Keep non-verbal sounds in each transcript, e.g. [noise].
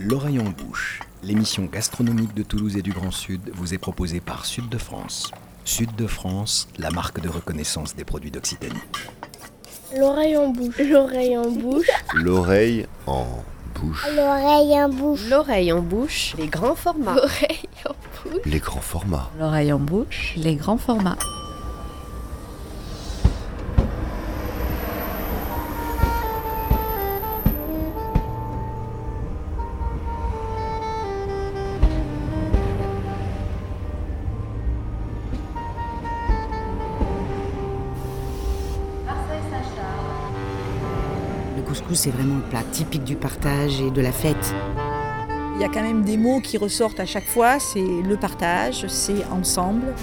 L'oreille en bouche, l'émission gastronomique de Toulouse et du Grand Sud vous est proposée par Sud de France. Sud de France, la marque de reconnaissance des produits d'Occitanie. L'oreille en bouche. L'oreille en bouche. L'oreille en bouche. L'oreille en bouche. L'oreille en bouche, les grands formats. L'oreille en bouche. Les grands formats. L'oreille en bouche, les grands formats. C'est vraiment le plat typique du partage et de la fête. Il y a quand même des mots qui ressortent à chaque fois, c'est le partage, c'est ensemble,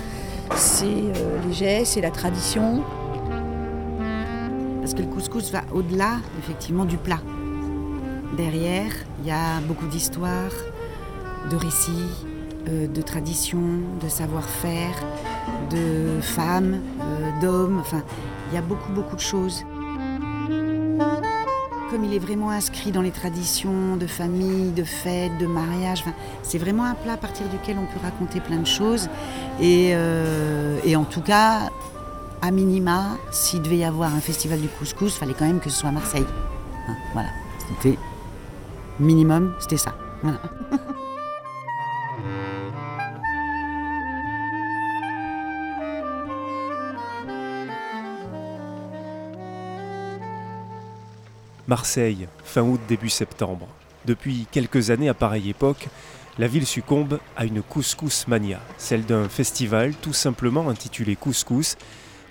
c'est euh, les gestes, c'est la tradition. Parce que le couscous va au-delà, effectivement, du plat. Derrière, il y a beaucoup d'histoires, de récits, euh, de traditions, de savoir-faire, de femmes, euh, d'hommes. Enfin, il y a beaucoup, beaucoup de choses. Comme il est vraiment inscrit dans les traditions de famille, de fêtes, de mariage, c'est vraiment un plat à partir duquel on peut raconter plein de choses. Et, euh, en tout cas, à minima, s'il devait y avoir un festival du couscous, il fallait quand même que ce soit à Marseille. Hein, voilà, c'était minimum, c'était ça. Voilà. [laughs] Marseille, fin août, début septembre. Depuis quelques années, à pareille époque, la ville succombe à une couscous mania, celle d'un festival tout simplement intitulé Couscous,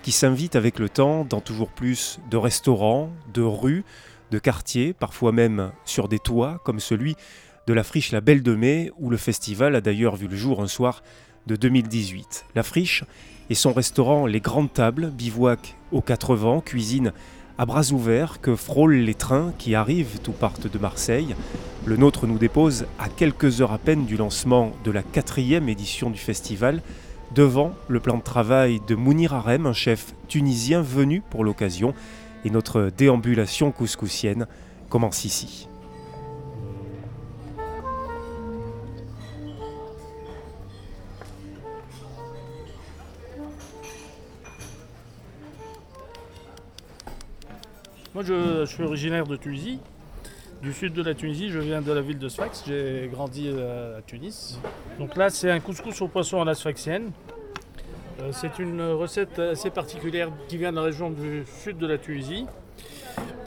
qui s'invite avec le temps dans toujours plus de restaurants, de rues, de quartiers, parfois même sur des toits, comme celui de la friche La Belle de Mai, où le festival a d'ailleurs vu le jour un soir de 2018. La friche et son restaurant Les Grandes Tables, bivouac aux quatre vents, cuisine à bras ouverts que frôlent les trains qui arrivent ou partent de Marseille. Le nôtre nous dépose à quelques heures à peine du lancement de la quatrième édition du festival, devant le plan de travail de Mounir Harem, un chef tunisien venu pour l'occasion, et notre déambulation couscousienne commence ici. Moi, je, suis originaire de Tunisie, du sud de la Tunisie. Je viens de la ville de Sfax. J'ai grandi euh, à Tunis. Donc là, c'est un couscous au poisson à la sfaxienne. Euh, c'est une recette assez particulière qui vient de la région du sud de la Tunisie.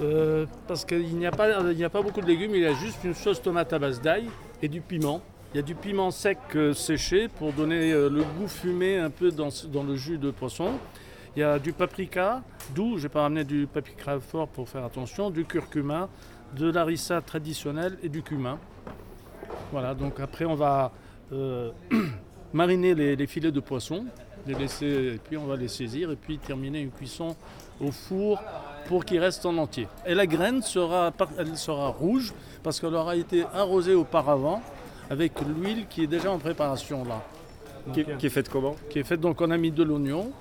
Euh, parce qu'il n'y a, pas- beaucoup de légumes, il y a juste une sauce tomate à base d'ail et du piment. Il y a du piment sec séché pour donner le goût fumé un peu dans le jus de poisson. Il y a du paprika, doux, je n'ai pas ramené du paprika fort pour faire attention, du curcuma, de l'arissa traditionnelle et du cumin. Voilà, donc après on va euh, [clears throat] mariner les, les filets de poisson, les laisser, et puis on va les saisir et puis terminer une cuisson au four pour qu'ils restent en entier. Et la graine sera, elle sera rouge parce qu'elle aura été arrosée auparavant avec l'huile qui est déjà en préparation là. Qui est faite comment? Qui est faite. Donc on a mis de l'oignon,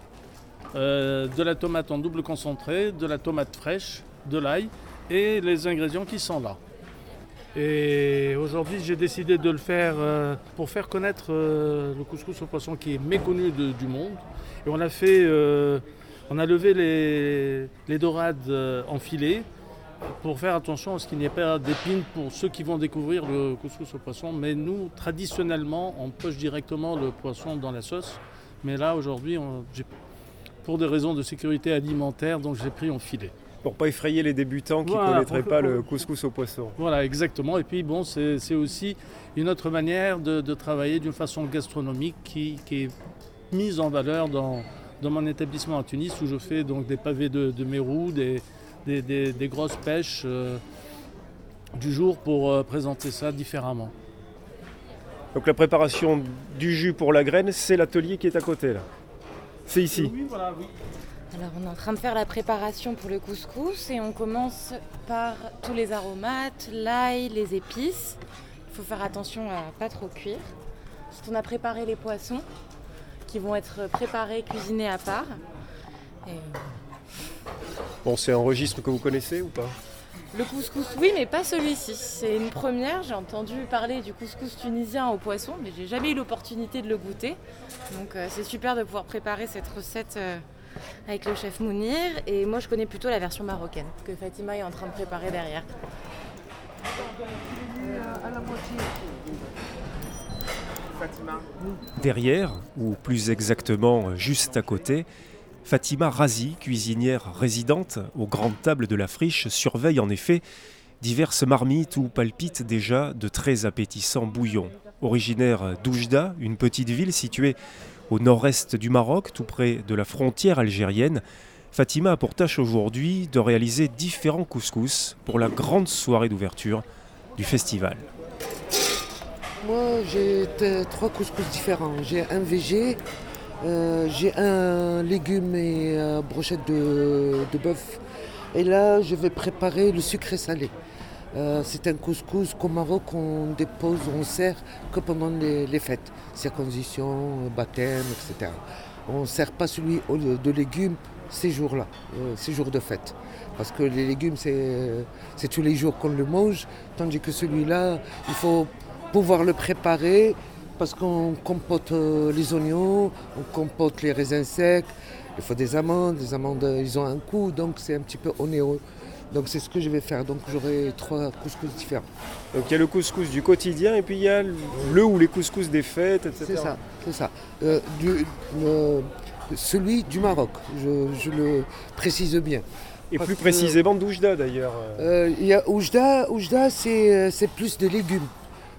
euh, de la tomate en double concentré, de la tomate fraîche, de l'ail et les ingrédients qui sont là. Et aujourd'hui j'ai décidé de le faire euh, pour faire connaître euh, le couscous au poisson qui est méconnu du monde. Et on a fait, on a levé les, dorades en filet pour faire attention à ce qu'il n'y ait pas d'épines pour ceux qui vont découvrir le couscous au poisson. Mais nous, traditionnellement, on poche directement le poisson dans la sauce. Mais là, aujourd'hui, j'ai- pour des raisons de sécurité alimentaire, donc j'ai pris en filet. Pour pas effrayer les débutants qui ne Voilà, connaîtraient pas le couscous au poisson. Voilà, exactement. Et puis, bon, c'est c'est aussi une autre manière de, de travailler d'une façon gastronomique qui, qui est mise en valeur dans, dans mon établissement à Tunis où je fais donc des pavés de, de mérou, des, des, des- des grosses pêches euh, du jour pour euh, présenter ça différemment. Donc la préparation du jus pour la graine, c'est l'atelier qui est à côté là. C'est ici. Oui, voilà, oui. Alors on est en train de faire la préparation pour le couscous et on commence par tous les aromates, l'ail, les épices. Il faut faire attention à pas trop cuire. Ensuite on a préparé les poissons qui vont être préparés, cuisinés à part. Et Bon, c'est un registre que vous connaissez ou pas? Le couscous, oui, mais pas celui-ci. C'est une première. J'ai entendu parler du couscous tunisien au poisson, mais j'ai jamais eu l'opportunité de le goûter. Donc euh, c'est super de pouvoir préparer cette recette euh, avec le chef Mounir. Et moi, je connais plutôt la version marocaine que Fatima est en train de préparer derrière. Derrière, ou plus exactement juste à côté, Fatima Razi, cuisinière résidente aux grandes tables de la friche, surveille en effet diverses marmites où palpitent déjà de très appétissants bouillons. Originaire d'Oujda, une petite ville située au nord-est du Maroc, tout près de la frontière algérienne, Fatima a pour tâche aujourd'hui de réaliser différents couscous pour la grande soirée d'ouverture du festival. Moi, j'ai trois couscous différents. J'ai un végé, euh, j'ai un légume et euh, brochette de, bœuf. Et là, je vais préparer le sucré salé. Euh, c'est un couscous qu'au Maroc, on dépose, on sert que pendant les, les fêtes, circoncision, baptême, etc. On ne sert pas celui de légumes ces jours-là, ces jours de fête. Parce que les légumes, c'est tous les jours qu'on le mange, tandis que celui-là, il faut pouvoir le préparer parce qu'on compote euh, les oignons, on compote les raisins secs, il faut des amandes, les amandes euh, ils ont un coût, donc c'est un petit peu onéreux. Donc c'est ce que je vais faire, donc j'aurai trois couscous différents. Donc il y a le couscous du quotidien et puis il y a le ou les couscous des fêtes, etc. C'est ça, c'est ça. Euh, du- celui du Maroc, je, je le précise bien. Et Parce plus précisément d'Oujda d'ailleurs. Euh, Il y a Oujda, Oujda c'est plus des légumes.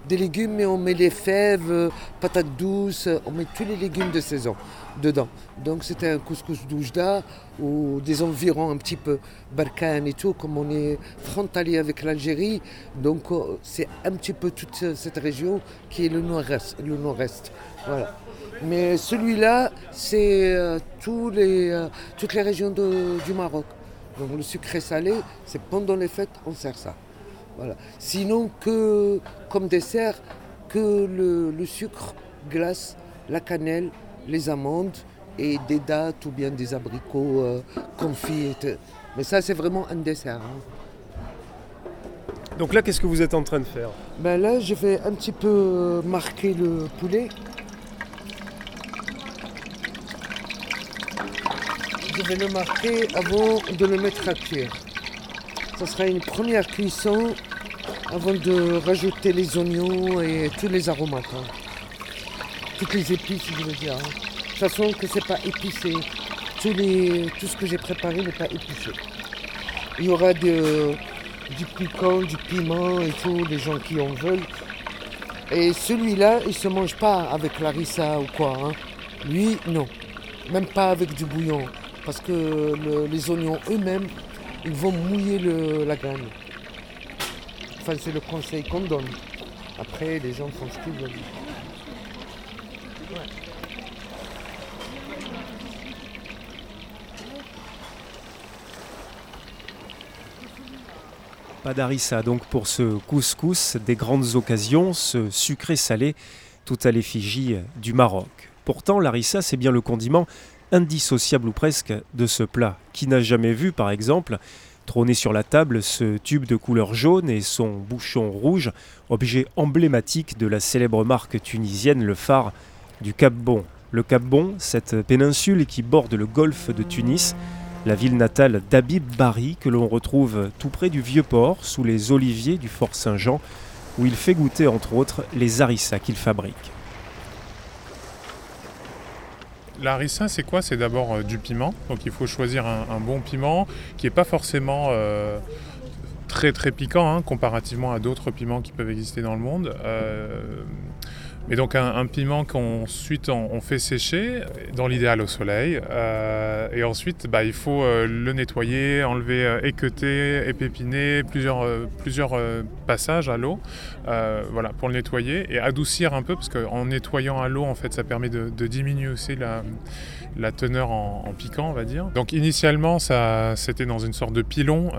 Des légumes, mais on met les fèves, euh, patates douces, euh, on met tous les légumes de saison dedans. Donc c'était un couscous d'Oujda ou des environs un petit peu Barkhane et tout, comme on est frontalier avec l'Algérie. Donc euh, c'est un petit peu toute ce- cette région qui est le nord-est. Voilà. Mais celui-là, c'est toutes les régions du Maroc. Donc le sucré salé, c'est pendant les fêtes, on sert ça. Voilà. Sinon, que comme dessert, que le, le sucre glace, la cannelle, les amandes et des dattes ou bien des abricots euh, confits. Mais ça, c'est vraiment un dessert. hein. Donc là, qu'est-ce que vous êtes en train de faire? Ben là, je vais un petit peu euh, marquer le poulet. Je vais le marquer avant de le mettre à cuire. Ça sera une première cuisson avant de rajouter les oignons et tous les aromates. hein. Toutes les épices, je veux dire. hein. De toute façon, que c'est pas épicé. Tout ce que j'ai préparé n'est pas épicé. Il y aura du piquant, du piment et tout, les gens qui en veulent. Et celui-là, il se mange pas avec la rissa ou quoi. hein. Lui, non. Même pas avec du bouillon. Parce que le- les oignons eux-mêmes, ils vont mouiller le- la graine. Enfin, c'est le conseil qu'on donne. Après, les gens font ce qu'ils veulent. Pas d'harissa donc pour ce couscous des grandes occasions, ce sucré salé, tout à l'effigie du Maroc. Pourtant, l'harissa, c'est bien le condiment indissociable ou presque de ce plat. Qui n'a jamais vu, par exemple, trôner sur la table ce tube de couleur jaune et son bouchon rouge, objet emblématique de la célèbre marque tunisienne, le phare du Cap Bon. Le Cap Bon, cette péninsule qui borde le golfe de Tunis, la ville natale d'Abib Bari que l'on retrouve tout près du vieux port, sous les oliviers du fort Saint-Jean, où il fait goûter entre autres les harissas qu'il fabrique. La c'est quoi? C'est d'abord euh, du piment. Donc il faut choisir un, un bon piment qui n'est pas forcément euh, très très piquant hein, comparativement à d'autres piments qui peuvent exister dans le monde. Euh, mais donc un, piment qu'ensuite on, on fait sécher, dans l'idéal au soleil. Euh, et ensuite, bah, il faut euh, le nettoyer, enlever, euh, équeuter, épépiner, plusieurs, euh, plusieurs passages à l'eau, voilà, pour le nettoyer et adoucir un peu, parce qu'en nettoyant à l'eau, en fait, ça permet de, diminuer aussi la, teneur en, piquant, on va dire. Donc initialement, ça, c'était dans une sorte de pilon.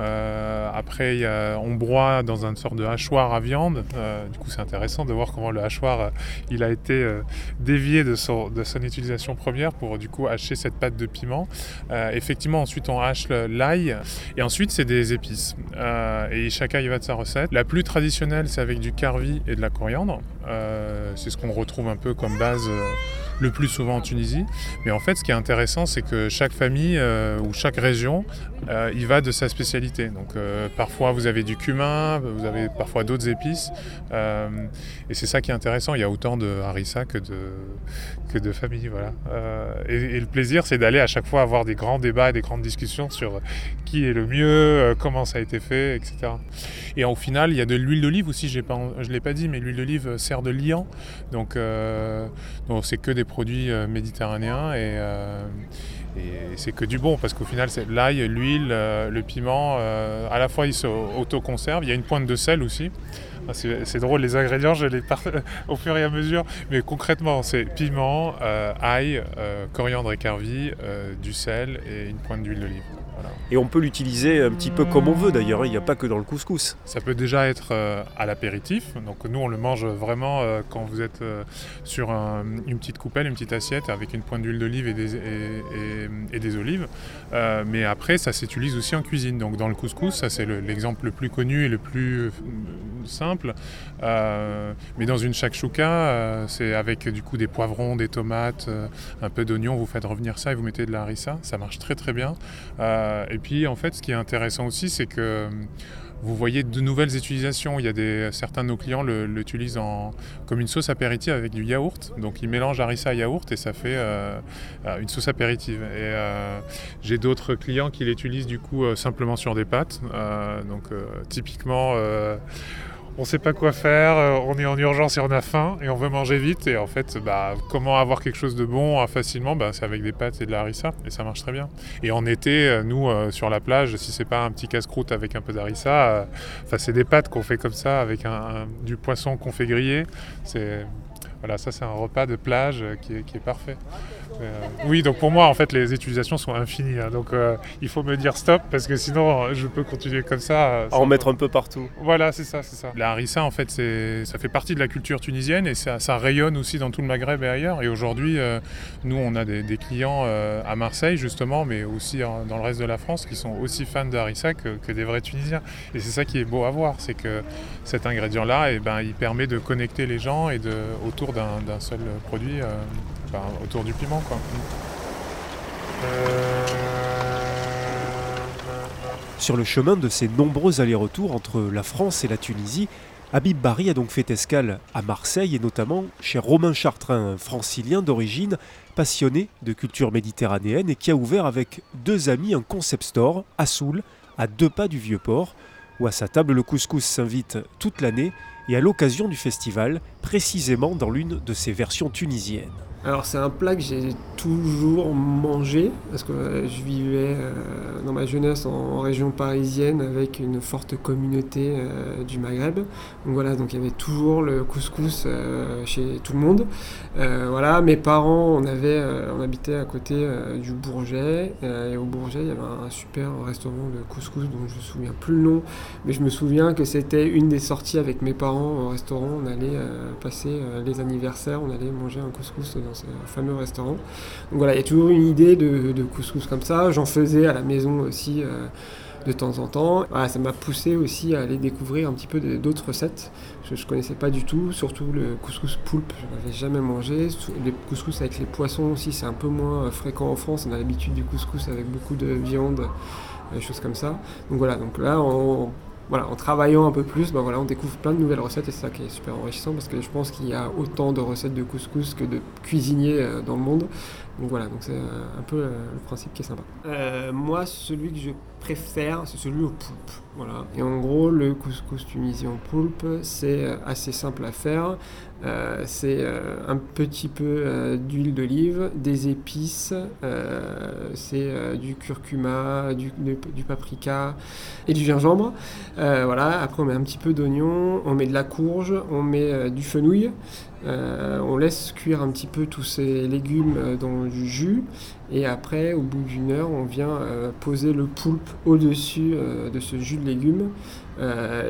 Après, on broie dans une sorte de hachoir à viande. Du coup, c'est intéressant de voir comment le hachoir il a été euh, dévié de son, utilisation première pour du coup hacher cette pâte de piment. Euh, effectivement, ensuite on hache l'ail et ensuite c'est des épices. Euh, et chacun y va de sa recette. La plus traditionnelle, c'est avec du carvi et de la coriandre. C'est ce qu'on retrouve un peu comme base le plus souvent en Tunisie. Mais en fait, ce qui est intéressant, c'est que chaque famille euh, ou chaque région euh, y va de sa spécialité. Donc euh, parfois vous avez du cumin, vous avez parfois d'autres épices. Euh, et c'est ça qui est intéressant. Il y a autant de harissa que de, que de familles. Voilà. Et, le plaisir, c'est d'aller à chaque fois avoir des grands débats et des grandes discussions sur qui est le mieux, comment ça a été fait, etc. Et au final, il y a de l'huile d'olive aussi, pas, je ne l'ai pas dit, mais l'huile d'olive sert de liant. Donc, donc c'est que des produits euh, méditerranéens et, euh, et c'est que du bon parce qu'au final, c'est l'ail, l'huile, euh, le piment, à la fois ils s'auto-conservent. Il y a une pointe de sel aussi. Ah, C'est drôle, les ingrédients, je les par [laughs] au fur et à mesure. Mais concrètement, c'est piment, ail, coriandre et carvi, euh, du sel et une pointe d'huile d'olive. Et on peut l'utiliser un petit peu comme on veut d'ailleurs, il n'y a pas que dans le couscous. Ça peut déjà être euh, à l'apéritif. Donc nous, on le mange vraiment euh, quand vous êtes euh, sur un- une petite coupelle, une petite assiette avec une pointe d'huile d'olive et des, olives. Mais après, ça s'utilise aussi en cuisine. Donc dans le couscous, ça c'est le- l'exemple le plus connu et le plus simple. Mais dans une shakshuka, c'est avec du coup des poivrons, des tomates, un peu d'oignon. Vous faites revenir ça et vous mettez de la harissa. Ça marche très très bien. Et puis en fait, ce qui est intéressant aussi, c'est que vous voyez de nouvelles utilisations. Il y a certains de nos clients l'utilisent en- comme une sauce apéritive avec du yaourt. Donc ils mélangent harissa et yaourt et ça fait euh, euh, une sauce apéritive. Et euh, j'ai d'autres clients qui l'utilisent du coup euh, simplement sur des pâtes. Euh, donc euh, typiquement. On ne sait pas quoi faire, euh, on est en urgence et on a faim et on veut manger vite. Et en fait, bah, comment avoir quelque chose de bon euh, facilement bah, C'est avec des pâtes et de la harissa et ça marche très bien. Et en été, euh, nous, sur la plage, si c'est pas un petit casse-croûte avec un peu d'harissa, euh, c'est des pâtes qu'on fait comme ça avec du poisson qu'on fait griller. Voilà, ça c'est un repas de plage qui est parfait. Euh, oui, donc pour moi, en fait, les utilisations sont infinies. hein. donc euh, il faut me dire stop parce que sinon, je peux continuer comme ça. euh, À en mettre un peu partout. voilà, c'est ça, c'est ça. La harissa, en fait, ça fait partie de la culture tunisienne et ça, ça rayonne aussi dans tout le Maghreb et ailleurs. Et aujourd'hui, euh, nous, on a des, des clients euh, à Marseille, justement, mais aussi dans le reste de la France, qui sont aussi fans de harissa que, que des vrais Tunisiens. Et c'est ça qui est beau à voir, c'est que cet ingrédient-là, eh ben, il permet de connecter les gens et de, autour d'un, seul produit, enfin, autour du piment, quoi. Sur le chemin de ses nombreux allers-retours entre la France et la Tunisie, Habib Barry a donc fait escale à Marseille et notamment chez Romain Chartrain, un francilien d'origine, passionné de culture méditerranéenne et qui a ouvert avec deux amis un concept store à Soul, à deux pas du Vieux-Port, où à sa table le couscous s'invite toute l'année et à l'occasion du festival, précisément dans l'une de ses versions tunisiennes. Alors c'est un plat que j'ai toujours mangé parce que euh, je vivais euh, dans ma jeunesse en, région parisienne avec une forte communauté euh, du Maghreb. Donc voilà, donc il y avait toujours le couscous chez tout le monde. Voilà, mes parents, on avait, on habitait à côté du Bourget et au Bourget il y avait un super restaurant de couscous dont je me souviens plus le nom, mais je me souviens que c'était une des sorties avec mes parents au restaurant. On allait passer les anniversaires, on allait manger un couscous ce fameux restaurant. Donc voilà, il y a toujours une idée de, couscous comme ça. J'en faisais à la maison aussi euh, de temps en temps. Ça m'a poussé aussi à aller découvrir un petit peu d'autres recettes que je connaissais pas du tout, surtout le couscous poulpe, je n'avais jamais mangé. Les couscous avec les poissons aussi, c'est un peu moins euh, fréquent en France. On a l'habitude du couscous avec beaucoup de viande, euh, des choses comme ça. Donc voilà, donc là, on, voilà, en travaillant un peu plus, ben voilà, on découvre plein de nouvelles recettes et c'est ça qui est super enrichissant parce que je pense qu'il y a autant de recettes de couscous que de cuisiniers euh, dans le monde. Donc voilà, donc c'est euh, un peu euh, le principe qui est sympa. Moi, celui que je préfère, c'est celui au poulpe. Voilà. Et en gros, le couscous tunisien au poulpe, c'est euh, assez simple à faire. Euh, c'est euh, un petit peu d'huile d'olive, des épices, c'est du curcuma, du, paprika et du gingembre. Voilà. Après, on met un petit peu d'oignon, on met de la courge, on met du fenouil. On laisse cuire un petit peu tous ces légumes dans du jus Et après, au bout d'une heure, on vient poser le poulpe au-dessus de ce jus de.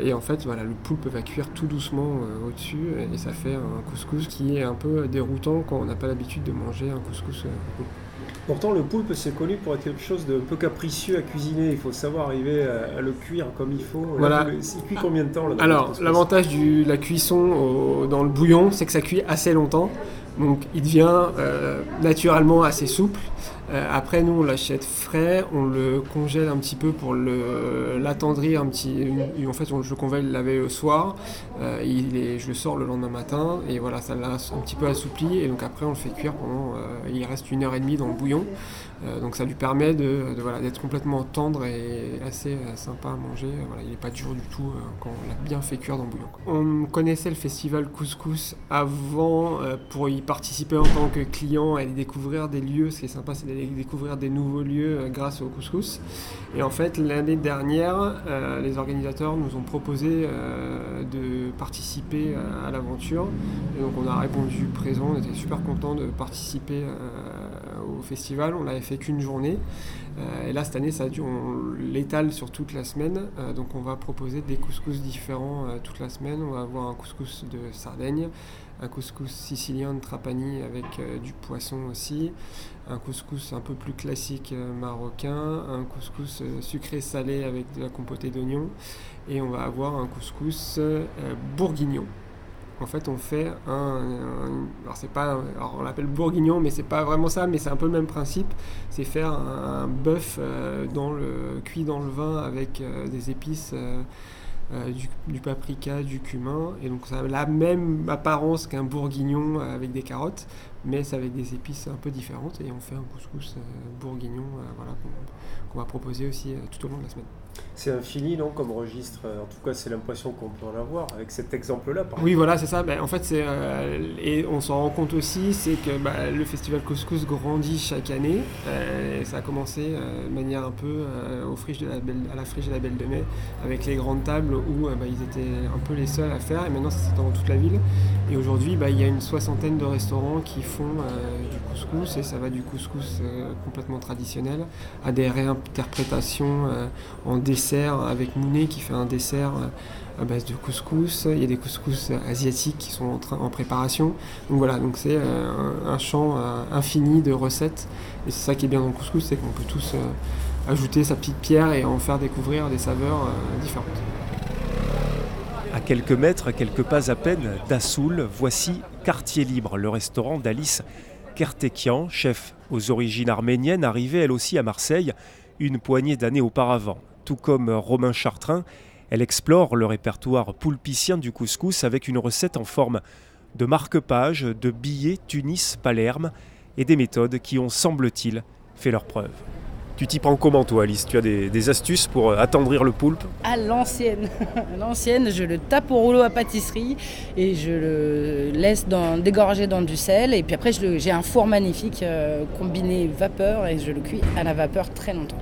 Et en fait, voilà, le poulpe va cuire tout doucement au-dessus et ça fait un couscous qui est un peu déroutant quand on n'a pas l'habitude de manger un couscous poulpe. Pourtant, le poulpe, c'est connu pour être quelque chose de peu capricieux à cuisiner. Il faut savoir arriver à, le cuire comme il faut. Voilà. il cuit combien de temps Alors, l'avantage de la cuisson dans le bouillon, c'est que ça cuit assez longtemps. Donc, il devient euh, naturellement assez souple. Euh, après, nous, on l'achète frais, on le congèle un petit peu pour l'attendrir un petit. en fait, on, je le congèle le laver le soir. Euh, il est, je le sors le lendemain matin et voilà, ça l'a un petit peu assoupli. Et donc après, on le fait cuire pendant. il reste une heure et demie dans le bouillon. Euh, donc ça lui permet de, voilà, d'être complètement tendre et assez euh, sympa à manger. Voilà, il n'est pas dur du tout euh, quand on l'a bien fait cuire dans le bouillon. On connaissait le festival Couscous avant pour y participer en tant que client et découvrir des lieux. Ce qui est sympa, c'est d'aller découvrir des nouveaux lieux grâce au couscous. Et en fait, l'année dernière, les organisateurs nous ont proposé de participer à l'aventure. Et donc on a répondu présent, on était super content de participer festival. On l'avait fait qu'une journée. Euh, et là, cette année, ça a on l'étale sur toute la semaine. Euh, donc, on va proposer des couscous différents euh, toute la semaine. On va avoir un couscous de Sardaigne, un couscous sicilien de Trapani avec du poisson aussi, un couscous un peu plus classique marocain, un couscous sucré-salé avec de la compotée d'oignons, et on va avoir un couscous bourguignon en fait, on fait un, alors c'est pas, on l'appelle bourguignon, mais c'est pas vraiment ça, mais c'est un peu le même principe. C'est faire un, bœuf euh, cuit dans le vin avec euh, des épices. Euh, du, du, paprika, du cumin, et donc ça a la même apparence qu'un bourguignon avec des carottes, mais c'est avec des épices un peu différentes, et on fait un couscous bourguignon voilà, qu'on va proposer aussi tout au long de la semaine. C'est infini, non, comme registre En tout cas, c'est l'impression qu'on peut en avoir avec cet exemple-là. Oui, voilà, c'est ça. Ben, en fait, c'est euh, et on s'en rend compte aussi, c'est que bah, le festival Couscous grandit chaque année. Euh, ça a commencé euh, de manière un peu au friche de la à la friche de la Belle de Mai, avec les grandes tables où bah, ils étaient un peu les seuls à faire. Et maintenant, ça s'étend dans toute la ville. Et aujourd'hui, bah, il y a une soixantaine de restaurants qui font du couscous et ça va du couscous complètement traditionnel à des réinterprétations en dessert avec Mounet qui fait un dessert euh, à base de couscous. Il y a des couscous asiatiques qui sont en, train, en préparation. Donc voilà, donc c'est euh, un, champ euh, infini de recettes. Et c'est ça qui est bien dans le couscous, c'est qu'on peut tous ajouter sa petite pierre et en faire découvrir des saveurs différentes. À quelques mètres, à quelques pas à peine, d'Assoul, voici Quartier Libre, le restaurant d'Alice Kertekian, chef aux origines arméniennes, arrivée elle aussi à Marseille une poignée d'années auparavant. Tout comme Romain Chartrain, elle explore le répertoire poulpicien du couscous avec une recette en forme de marque-page, de billets Tunis, Palerme et des méthodes qui ont, semble-t-il, fait leur preuve. Tu t'y prends comment toi Alice? Tu as des, astuces pour attendrir le poulpe? À l'ancienne. [laughs] l'ancienne, je le tape au rouleau à pâtisserie et je le laisse dégorger dans du sel. Et puis après, j'ai un four magnifique euh, combiné vapeur et je le cuis à la vapeur très longtemps.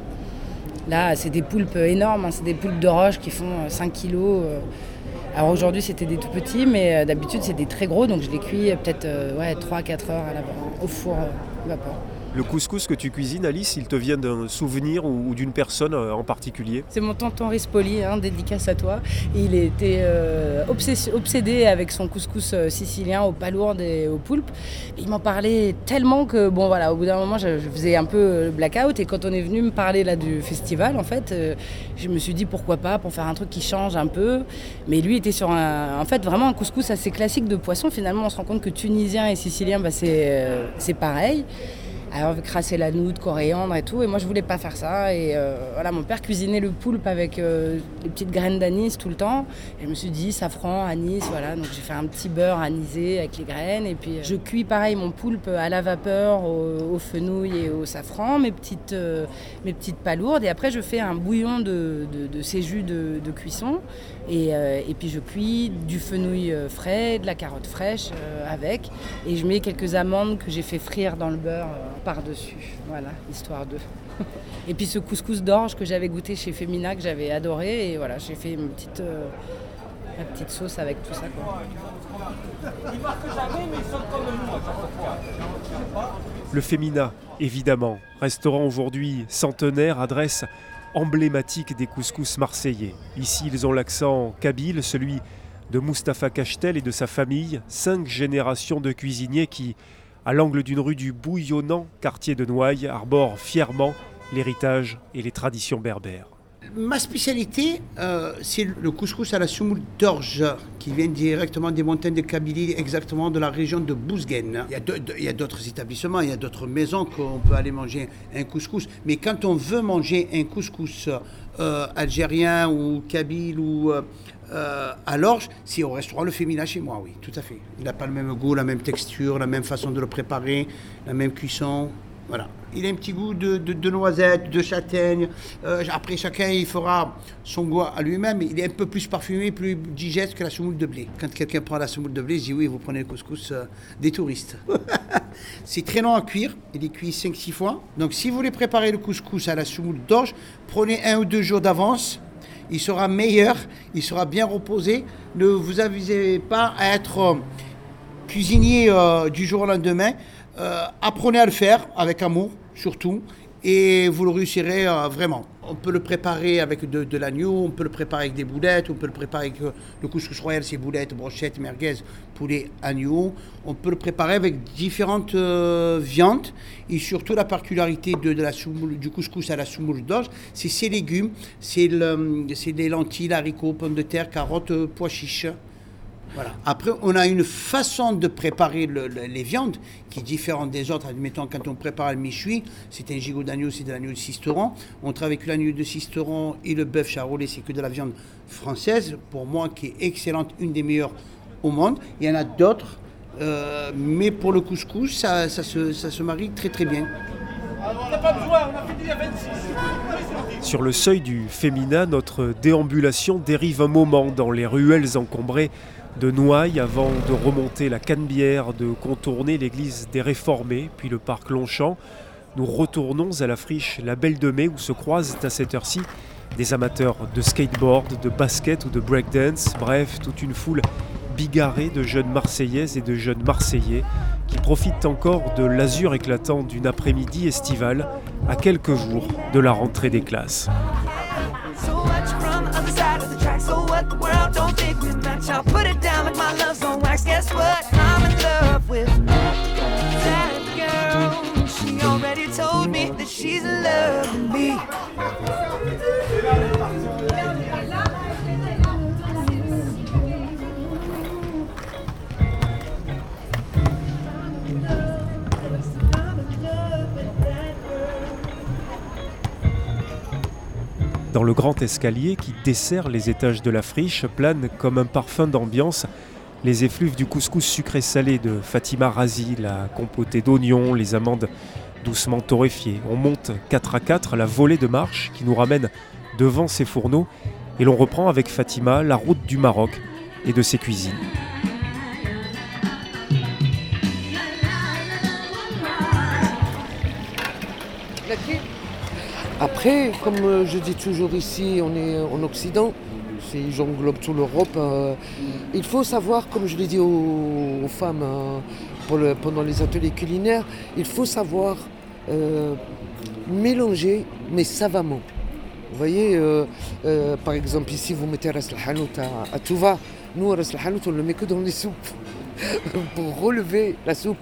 Là, c'est des poulpes énormes, hein. c'est des poulpes de roche qui font 5 euh, kilos. Euh. Alors aujourd'hui, c'était des tout petits, mais euh, d'habitude, c'est des très gros, donc je les cuis peut-être ouais, 3-4 heures au four vapeur. Le couscous que tu cuisines, Alice, il te vient d'un souvenir ou, d'une personne euh, en particulier? C'est mon tonton Rispoli, hein, dédicace à toi. Il était euh, obsédé avec son couscous euh, sicilien aux palourdes et aux poulpes. Il m'en parlait tellement que, bon voilà, au bout d'un moment, je, faisais un peu blackout. Et quand on est venu me parler là du festival, en fait, je me suis dit pourquoi pas, pour faire un truc qui change un peu. Mais lui était sur un, en fait, vraiment un couscous assez classique de poisson. Finalement, on se rend compte que tunisien et sicilien, bah, c'est pareil. Alors, crasser la noute, coriandre et tout. Et moi, je voulais pas faire ça. Et euh, voilà, mon père cuisinait le poulpe avec euh, des petites graines d'anis tout le temps. Et je me suis dit, safran, anis, voilà. Donc, j'ai fait un petit beurre anisé avec les graines. Et puis, je cuis pareil mon poulpe à la vapeur, au, fenouil et au safran, mes petites, euh, mes petites palourdes. Et après, je fais un bouillon de, de, ces jus de cuisson. Et, et, puis, je cuis du fenouil frais, de la carotte fraîche avec. Et je mets quelques amandes que j'ai fait frire dans le beurre par-dessus. Voilà, histoire de. [laughs] et puis ce couscous d'orge que j'avais goûté chez Femina, que j'avais adoré. Et voilà, j'ai fait euh, ma petite sauce avec tout ça. Quoi. Le Femina, évidemment, restaurant aujourd'hui centenaire, adresse emblématique des couscous marseillais. Ici, ils ont l'accent kabyle, celui de Mustapha Cachtel et de sa famille, cinq générations de cuisiniers qui, à l'angle d'une rue du bouillonnant quartier de Noailles, arborent fièrement l'héritage et les traditions berbères. Ma spécialité, euh, c'est le couscous à la semoule d'orge, qui vient directement des montagnes de Kabylie, exactement de la région de Bouzguen. Il y a d'autres établissements, il y a d'autres maisons qu'on peut aller manger un couscous. Mais quand on veut manger un couscous euh, algérien ou kabyle ou euh, à l'orge, c'est au restaurant Le Féminin chez moi, oui, tout à fait. Il n'a pas le même goût, la même texture, la même façon de le préparer, la même cuisson. Voilà. Il a un petit goût de, de, noisette, de châtaigne. Euh, après, chacun il fera son goût à lui-même. Il est un peu plus parfumé, plus digeste que la semoule de blé. Quand quelqu'un prend la semoule de blé, je dis oui, vous prenez le couscous euh, des touristes. [laughs] c'est très long à cuire. Il est cuit 5-6 fois. Donc, si vous voulez préparer le couscous à la semoule d'orge, prenez un ou deux jours d'avance. Il sera meilleur, il sera bien reposé. Ne vous avisez pas à être euh, cuisinier du jour au lendemain. Euh, apprenez à le faire avec amour, surtout, et vous le réussirez euh, vraiment. On peut le préparer avec de, l'agneau, on peut le préparer avec des boulettes, on peut le préparer avec euh, le couscous royal, c'est boulettes, brochettes, merguez, poulet, agneau. On peut le préparer avec différentes viandes et surtout la particularité du couscous à la soumoule d'orge, c'est ses légumes, c'est les lentilles, haricots, pommes de terre, carottes, pois chiches. Après, on a une façon de préparer les viandes qui est différente des autres. Admettons, quand on prépare le michui, c'est un gigot d'agneau, c'est de l'agneau de Sisteron. On travaille avec l'agneau de Sisteron et le bœuf charolais, c'est que de la viande française, pour moi, qui est excellente, une des meilleures au monde. Il y en a d'autres, euh, mais pour le couscous, ça, se, ça se marie très très bien. Sur le seuil du féminin, notre déambulation dérive un moment dans les ruelles encombrées de Noailles avant de remonter la Canebière, de contourner l'église des Réformés, puis le parc Longchamp. Nous retournons à la friche La Belle de Mai où se croisent à cette heure-ci des amateurs de skateboard, de basket ou de breakdance, bref, toute une foule bigarrée de jeunes Marseillaises et de jeunes Marseillais qui profitent encore de l'azur éclatant d'une après-midi estivale à quelques jours de la rentrée des classes. I'll put it down like my love's on wax. Guess what? I'm in love with that girl. She already told me that she's in love with me. Dans le grand escalier dessert les étages de la friche plane comme un parfum d'ambiance les effluves du couscous sucré-salé de Fatima Razi, la compotée d'oignons, les amandes doucement torréfiées. On monte 4 à 4 la volée de marche qui nous ramène devant ces fourneaux et l'on reprend avec Fatima la route du Maroc et de ses cuisines. Après, comme euh, je dis toujours ici, on est en Occident, j'englobe toute l'Europe. Euh, il faut savoir, comme je l'ai dit aux, femmes euh, pendant les ateliers culinaires, il faut savoir mélanger, mais savamment. Vous voyez, par exemple, ici, vous mettez Ras à, à Touva. Nous, Ras on ne le met que dans les soupes. [laughs] pour relever la soupe.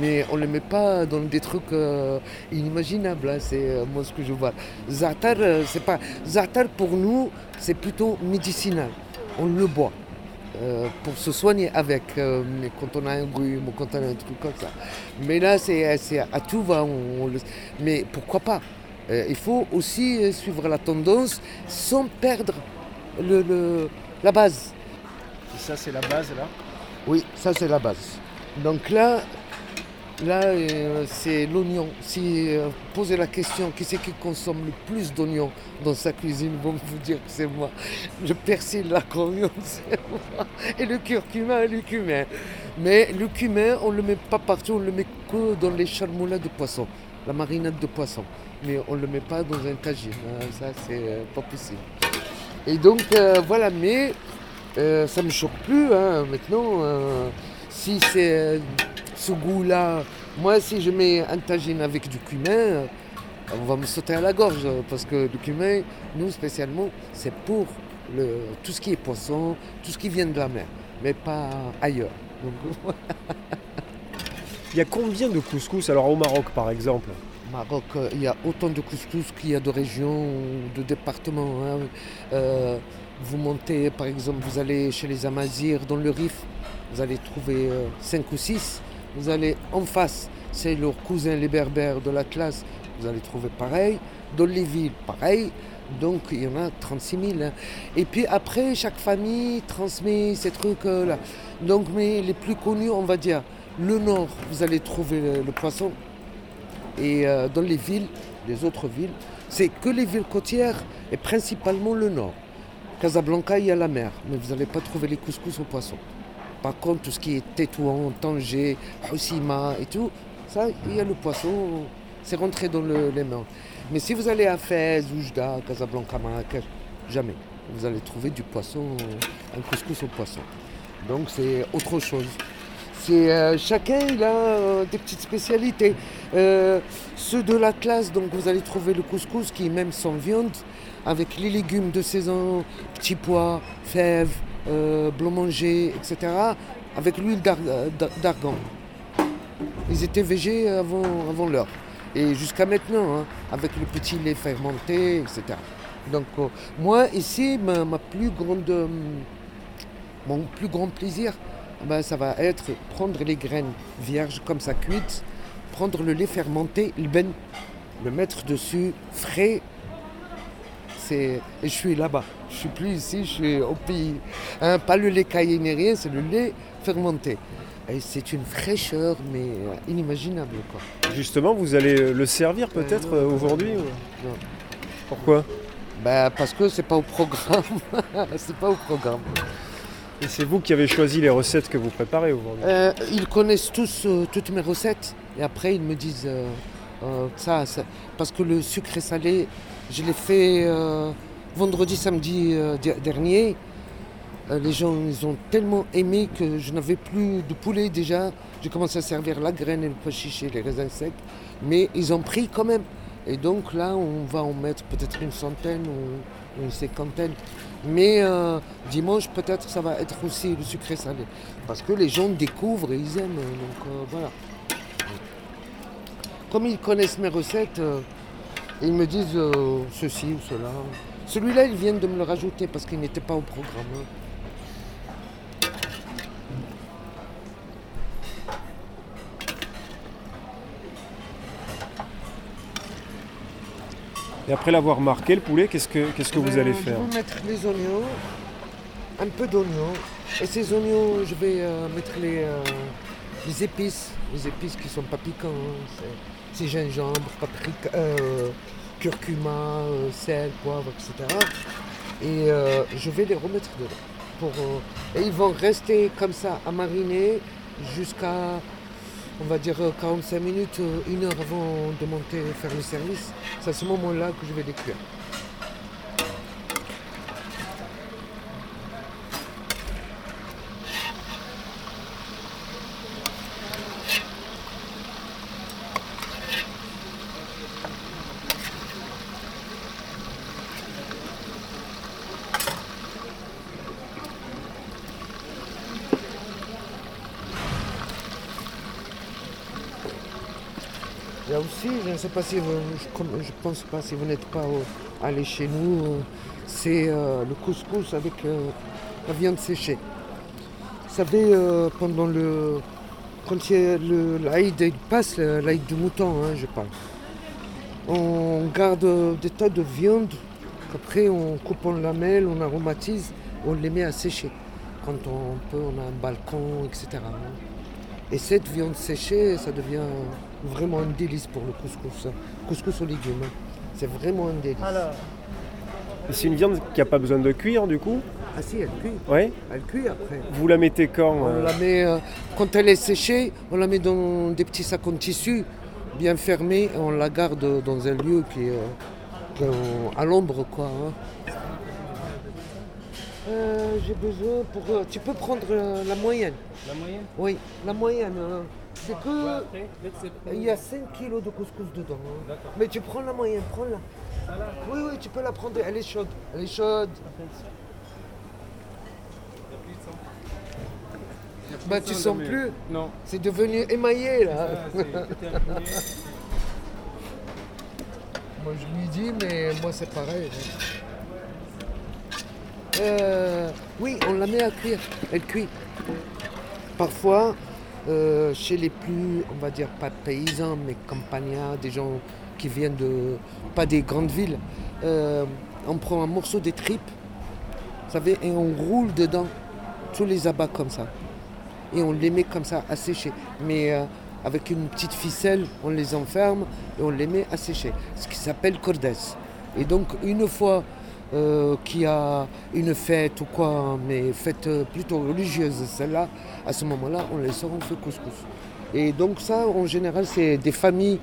Mais on ne le met pas dans des trucs euh, inimaginables. Hein, c'est euh, moi ce que je vois. Za'atar, euh, c'est pas. Za'atar pour nous, c'est plutôt médicinal. On le boit. pour se soigner avec, quand on a un rhume ou quand on a un truc comme ça. Mais là, c'est à tout va. Mais pourquoi pas? Il faut aussi suivre la tendance sans perdre le, la base. Ça, c'est la base là? Oui, ça c'est la base. Donc là, là euh, c'est l'oignon. Si euh, posez la question, qui c'est qui consomme le plus d'oignons dans sa cuisine, vont vous dire que c'est moi. Le persil, la coriandre, [laughs] c'est moi. Et le curcuma, le cumin. Mais le cumin, on ne le met pas partout, on le met que dans les charmoulades de poisson, la marinade de poisson. Mais on ne le met pas dans un tagine. Hein. Ça, c'est euh, pas possible. Et donc, voilà, mais euh, ça me choque plus hein, maintenant. Euh, si c'est euh, ce goût-là Moi, si je mets un tagine avec du cumin, on va me sauter à la gorge parce que le cumin, nous spécialement, c'est pour le, tout ce qui est poisson, tout ce qui vient de la mer, mais pas ailleurs. Donc, [laughs] Il y a combien de couscous alors au Maroc par exemple? Maroc, il y a autant de couscous qu'il y a de régions ou de départements. hein. Euh, vous montez, par exemple, vous allez chez les Amazirs dans le Rif, vous allez trouver 5 ou 6. Vous allez en face, c'est leurs cousins les berbères de l'Atlas, vous allez trouver pareil. Dans les villes, pareil. Donc il y en a 36 000. hein. Et puis après, chaque famille transmet ces trucs-là. Donc, mais les plus connus, on va dire, le nord, vous allez trouver le, le poisson. Et euh, dans les villes, les autres villes, c'est que les villes côtières et principalement le nord. Casablanca, il y a la mer, mais vous n'allez pas trouver les couscous au poisson. Par contre, tout ce qui est Tétouan, Tanger, Hossima et tout, ça, il y a le poisson, c'est rentré dans le- les mains. Mais si vous allez à Fès, Oujda, Casablanca, Marrakech, jamais. Vous allez trouver du poisson, un couscous au poisson. Donc c'est autre chose. Euh, chacun il a euh, des petites spécialités. Euh, ceux de l'Atlas, donc vous allez trouver le couscous qui même sans viande, avec les légumes de saison, petits pois, fèves, euh, blanc etc. Avec l'huile d'ar- d'ar- d'argan. Ils étaient végés avant, l'heure. Et jusqu'à maintenant, hein, avec le petit lait fermenté, etc. Donc euh, moi ici, ma, plus grande, euh, mon plus grand plaisir, ben, ça va être prendre les graines vierges comme ça cuites, prendre le lait fermenté, le ben, le mettre dessus frais. C'est... Je suis là-bas. Je suis plus ici, je suis au pays. Hein, pas le lait caillé ni rien, c'est le lait fermenté. Et c'est une fraîcheur, mais euh, inimaginable. Quoi. Justement, vous allez le servir peut-être Euh, euh, aujourd'hui non, ou- non. Pourquoi? Ben, parce que c'est pas au programme. [laughs] c'est pas au programme. Et c'est vous qui avez choisi les recettes que vous préparez aujourd'hui? Euh, ils connaissent tous euh, toutes mes recettes et après ils me disent euh, ça, parce que le sucré salé, je l'ai fait euh, vendredi, samedi euh, dernier. Les gens ils ont tellement aimé que je n'avais plus de poulet déjà. J'ai commencé à servir la graine et le pois chiché, les raisins secs, mais ils ont pris quand même. Et donc là, on va en mettre peut-être une centaine ou une cinquantaine. Mais dimanche, peut-être, ça va être aussi le sucré salé. Parce que les gens découvrent et ils aiment. Donc voilà. Comme ils connaissent mes recettes, euh, ils me disent euh, ceci ou cela. Celui-là, ils viennent de me le rajouter parce qu'il n'était pas au programme. hein. Et après l'avoir marqué, le poulet, qu'est-ce que, qu'est-ce que vous Ben, allez faire Je vais mettre les oignons, un peu d'oignons. Et ces oignons, je vais euh, mettre les, euh, les épices. Les épices qui ne sont pas piquants. hein. C'est- gingembre, paprika, euh, curcuma, euh, sel, poivre, etc. Et euh, je vais les remettre dedans. Pour, et ils vont rester comme ça à mariner jusqu'à, on va dire, euh, 45 minutes, une heure avant de monter faire le service. C'est à ce moment-là que je vais les cuire. A aussi, je ne sais pas si vous, je, pense pas si vous n'êtes pas allé chez nous, c'est euh, le couscous avec euh, la viande séchée. Vous savez, euh, pendant le. Quand l'Aïd passe, l'Aïd du mouton, hein, je parle. On garde des tas de viande, qu'après on coupe en lamelles, on aromatise, on les met à sécher. Quand on peut, on a un balcon, etc. hein. Et cette viande séchée, ça devient vraiment un délice pour le couscous. hein. Couscous aux légumes. hein. C'est vraiment un délice. C'est une viande qui n'a pas besoin de cuire du coup Ah si, elle cuit. Oui Elle cuit après. Vous la mettez quand On euh, la met, euh, quand elle est séchée, on la met dans des petits sacs en tissu bien fermés et on la garde dans un lieu qui est euh, à l'ombre. quoi. hein. Euh, J'ai besoin pour. tu peux prendre la moyenne. La moyenne? Oui, la moyenne. hein. C'est que. Il y a 5 kilos de couscous dedans. hein. Mais tu prends la moyenne, prends-la. Oui, oui, tu peux la prendre. Elle est chaude. Elle est chaude. Bah, tu sens plus Non. C'est devenu émaillé là. moi je lui dis, mais moi c'est pareil. Euh, oui, on la met à cuire. Elle cuit. Parfois, euh, chez les plus, on va dire pas paysans, mais campagnards, des gens qui viennent de, pas des grandes villes, euh, on prend un morceau des tripes, vous savez, et on roule dedans tous les abats comme ça. Et on les met comme ça à sécher. Mais euh, avec une petite ficelle, on les enferme et on les met à. Ce qui s'appelle cordes. Et donc, une fois euh, qu'il y a une fête ou quoi, mais fête euh, plutôt religieuse, celle-là, à ce moment-là, on les sort, on fait couscous. Et donc ça, en général, c'est des familles,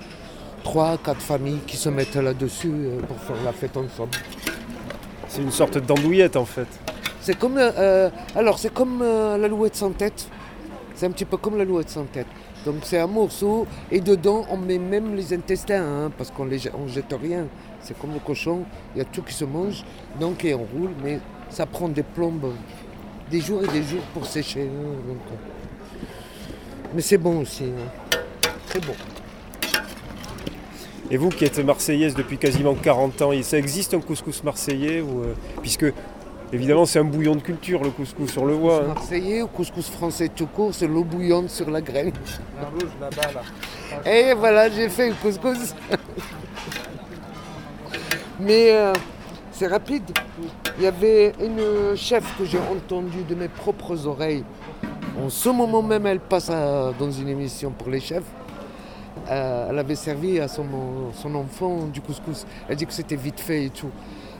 trois, quatre familles qui se mettent là-dessus euh, pour faire la fête ensemble. C'est une sorte d'andouillette en fait. C'est comme, euh, alors c'est comme euh, l'alouette sans tête. C'est un petit peu comme l'alouette sans tête. Donc c'est un morceau et dedans on met même les intestins hein, parce qu'on ne jette rien. C'est comme le cochon, il y a tout qui se mange. Donc et on roule, mais ça prend des plombes, des jours et des jours pour sécher. hein, donc, mais c'est bon aussi. hein. C'est bon. Et vous qui êtes marseillaise depuis quasiment 40 ans, ça existe un couscous marseillais ou, euh, Puisque évidemment c'est un bouillon de culture le couscous, on le voit. hein. Marseillais ou couscous français tout court, c'est l'eau bouillante sur la graine. La rouge là-bas, là. Et voilà, j'ai fait le couscous. [laughs] Mais euh, c'est rapide. Il y avait une chef que j'ai entendue de mes propres oreilles. En ce moment même, elle passe à- dans une émission pour les chefs. Euh, elle avait servi à son, enfant du couscous. Elle dit que c'était vite fait et tout.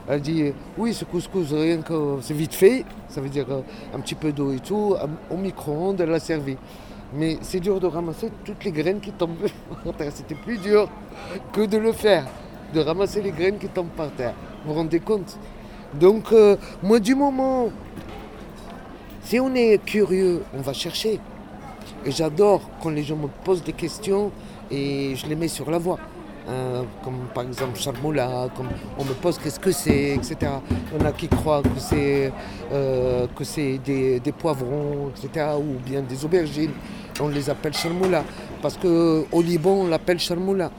Elle dit oui, ce couscous, rien que c'est vite fait, ça veut dire euh, un petit peu d'eau et tout. Au micro-ondes, elle l'a servi. Mais c'est dur de ramasser toutes les graines qui tombent. [laughs] C'était plus dur que de le faire, de ramasser les graines qui tombent par terre. Vous vous rendez compte? Donc, euh, moi, du moment, si on est curieux, on va chercher. Et j'adore quand les gens me posent des questions et je les mets sur la voie. Euh, comme par exemple charmoula, comme on me pose qu'est-ce que c'est, etc. Il y en a qui croient que c'est euh, que des, poivrons, etc. ou bien des aubergines. On les appelle charmoula parce qu'au Liban on l'appelle charmoula.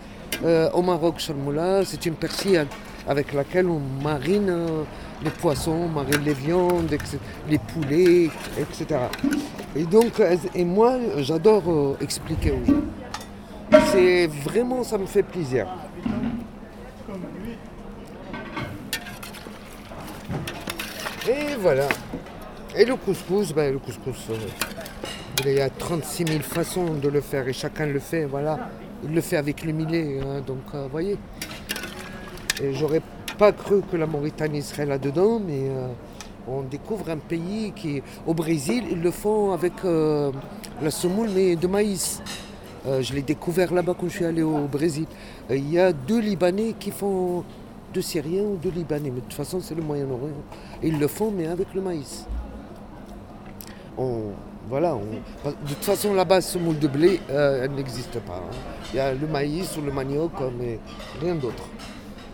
Euh, au Maroc, charmoula, c'est une persillade avec laquelle on marine euh, les poissons, on marine les viandes, les poulets, etc. Et donc, euh, et moi, j'adore euh, expliquer aux gens. C'est vraiment, ça me fait plaisir. Et voilà. Et le couscous, ben, le couscous, euh, il y a 36 000 façons de le faire et chacun le fait, voilà. Il le fait avec le millet, hein, donc vous voyez. Et j'aurais pas cru que la Mauritanie serait là-dedans, mais euh, on découvre un pays qui, au Brésil, ils le font avec euh, la semoule, mais de maïs. Euh, je l'ai découvert là-bas quand je suis allé au Brésil. Euh, Il y a deux Libanais qui font, deux Syriens ou deux Libanais, mais de toute façon c'est le Moyen-Orient. Ils le font, mais avec le maïs. On, voilà, on- de toute façon là-bas, semoule de blé, euh, elle n'existe pas. hein. Il y a le maïs ou le manioc, mais rien d'autre.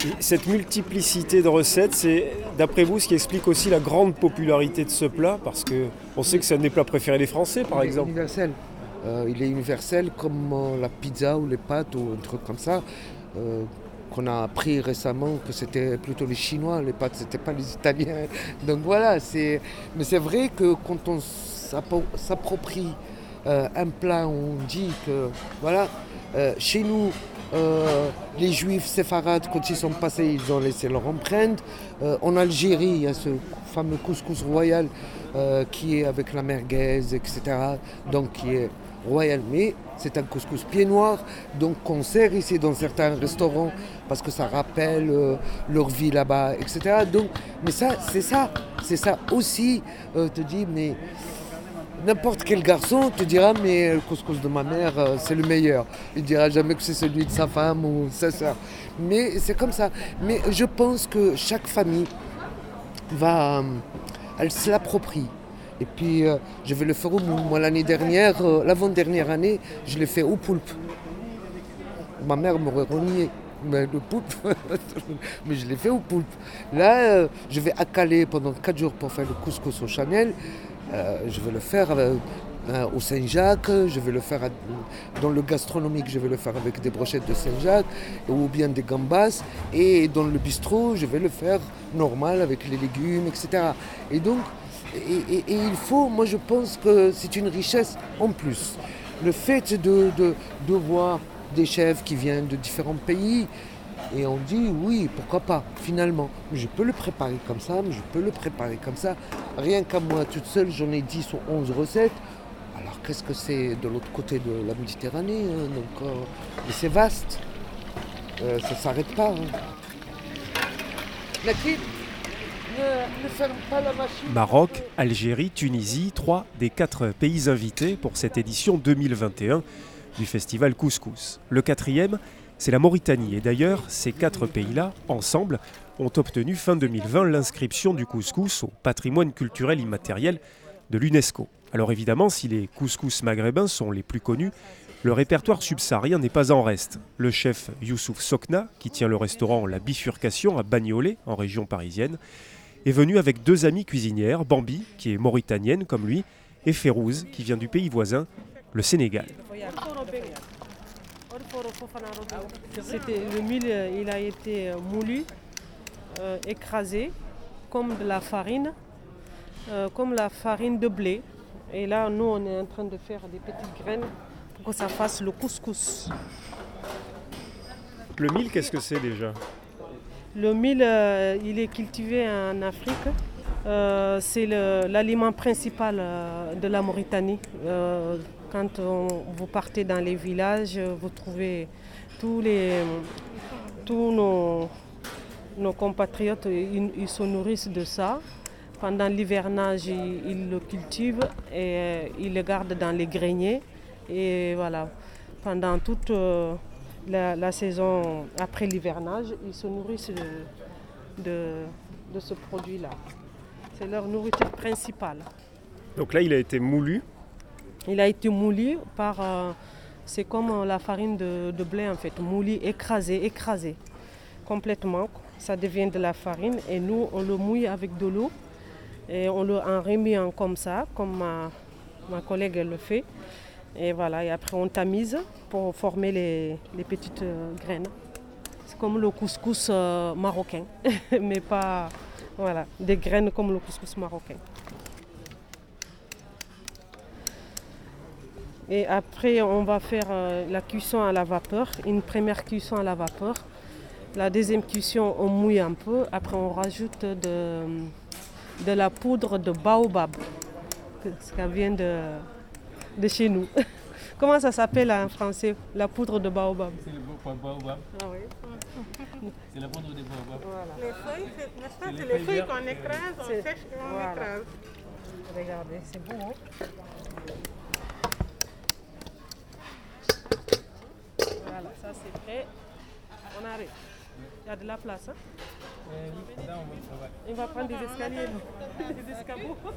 Et Cette multiplicité de recettes, c'est d'après vous ce qui explique aussi la grande popularité de ce plat, parce que on sait que c'est un des plats préférés des Français, par Il est exemple. universel. Euh, il est universel comme euh, la pizza ou les pâtes ou un truc comme ça. euh, qu'on a appris récemment que c'était plutôt les Chinois, les pâtes, c'était pas les Italiens. [laughs] Donc voilà, c'est. Mais c'est vrai que quand on s'approprie euh, un plat, on dit que voilà, euh, chez nous, euh, les juifs séfarades, quand ils sont passés, ils ont laissé leur empreinte. En Algérie, il y a ce fameux couscous royal qui est avec la merguez, etc. Donc qui est royal, mais c'est un couscous pied noir, donc qu'on sert ici dans certains restaurants parce que ça rappelle leur vie là-bas, etc. Donc, mais ça, c'est ça, c'est ça aussi. te dis, mais N'importe quel garçon te dira mais le couscous de ma mère euh, c'est le meilleur. Il dira jamais que c'est celui de sa femme ou sa soeur. Mais c'est comme ça. Mais je pense que chaque famille va, euh, elle se l'approprie. Et puis euh, je vais le faire au moule. Moi l'année dernière, l'avant-dernière année, je l'ai fait au poulpe. Ma mère m'aurait renié. Mais le poulpe, [laughs] mais je l'ai fait au poulpe. Là, je vais accaler pendant 4 jours pour faire le couscous au Chanel. Euh, je vais le faire euh, euh, au Saint-Jacques, je vais le faire dans le gastronomique, je vais le faire avec des brochettes de Saint-Jacques ou bien des gambas. Et dans le bistrot, je vais le faire normal avec les légumes, etc. Et donc, et il faut, moi je pense que c'est une richesse en plus. Le fait de, de, de voir des chefs qui viennent de différents pays, et on dit oui, pourquoi pas, finalement. Je peux le préparer comme ça, je peux le préparer comme ça. Rien qu'à moi toute seule, j'en ai 10 ou 11 recettes. Alors qu'est-ce que c'est de l'autre côté de la Méditerranée hein, euh, c'est vaste. Euh, ça ne s'arrête pas. hein. Ne, ne ferme pas la machine. Maroc, Algérie, Tunisie, trois des quatre pays invités pour cette édition 2021 du festival Couscous. Le quatrième, c'est la Mauritanie. Et d'ailleurs, ces quatre pays-là, ensemble, ont obtenu fin 2020 l'inscription du couscous au patrimoine culturel immatériel de l'UNESCO. Alors évidemment, si les couscous maghrébins sont les plus connus, le répertoire subsaharien n'est pas en reste. Le chef Youssouf Sokna, qui tient le restaurant La Bifurcation à Bagnolet, en région parisienne, est venu avec deux amies cuisinières, Bambi, qui est mauritanienne comme lui, et Férouz, qui vient du pays voisin, le Sénégal. C'était le mil, euh, il a été euh, moulu, euh, écrasé comme de la farine, euh, comme la farine de blé. Et là, nous, on est en train de faire des petites graines pour que ça fasse le couscous. Le mil, qu'est-ce que c'est déjà? Le mil, euh, il est cultivé en Afrique. Euh, c'est l'aliment principal euh, de la Mauritanie. Quand on- vous partez dans les villages, vous trouvez tous, les, tous nos, nos compatriotes, ils, se nourrissent de ça. Pendant l'hivernage, ils, le cultivent et euh, ils le gardent dans les greniers. Et voilà, pendant toute euh, la, saison après l'hivernage, ils se nourrissent de, de ce produit-là. C'est leur nourriture principale. Donc là, il a été moulu. Il a été moulu par. euh, c'est comme euh, la farine de, blé en fait, moulu, écrasé, écrasé complètement. Ça devient de la farine et nous on le mouille avec de l'eau et on le en remet comme ça, comme ma, ma collègue elle le fait. Et voilà, et après on tamise pour former les, les petites euh, graines. C'est comme le couscous marocain, [laughs] mais pas voilà, des graines comme le couscous marocain. Et après, on va faire euh, la cuisson à la vapeur, une première cuisson à la vapeur. La deuxième cuisson, on mouille un peu. Après, on rajoute de, de la poudre de baobab, que- ça vient de, de chez nous. [laughs] Comment ça s'appelle en français, la poudre de baobab? C'est le baobab. Ah oui. [laughs] C'est la poudre de baobab. Les feuilles, c'est les les feuilles qu'on écrase, on sèche sèche et on écrase. Regardez, c'est beau. hein voilà, c'est prêt. On arrête. Il y a de la place. Hein va- prendre des escaliers. [laughs] des escabeaux. [laughs]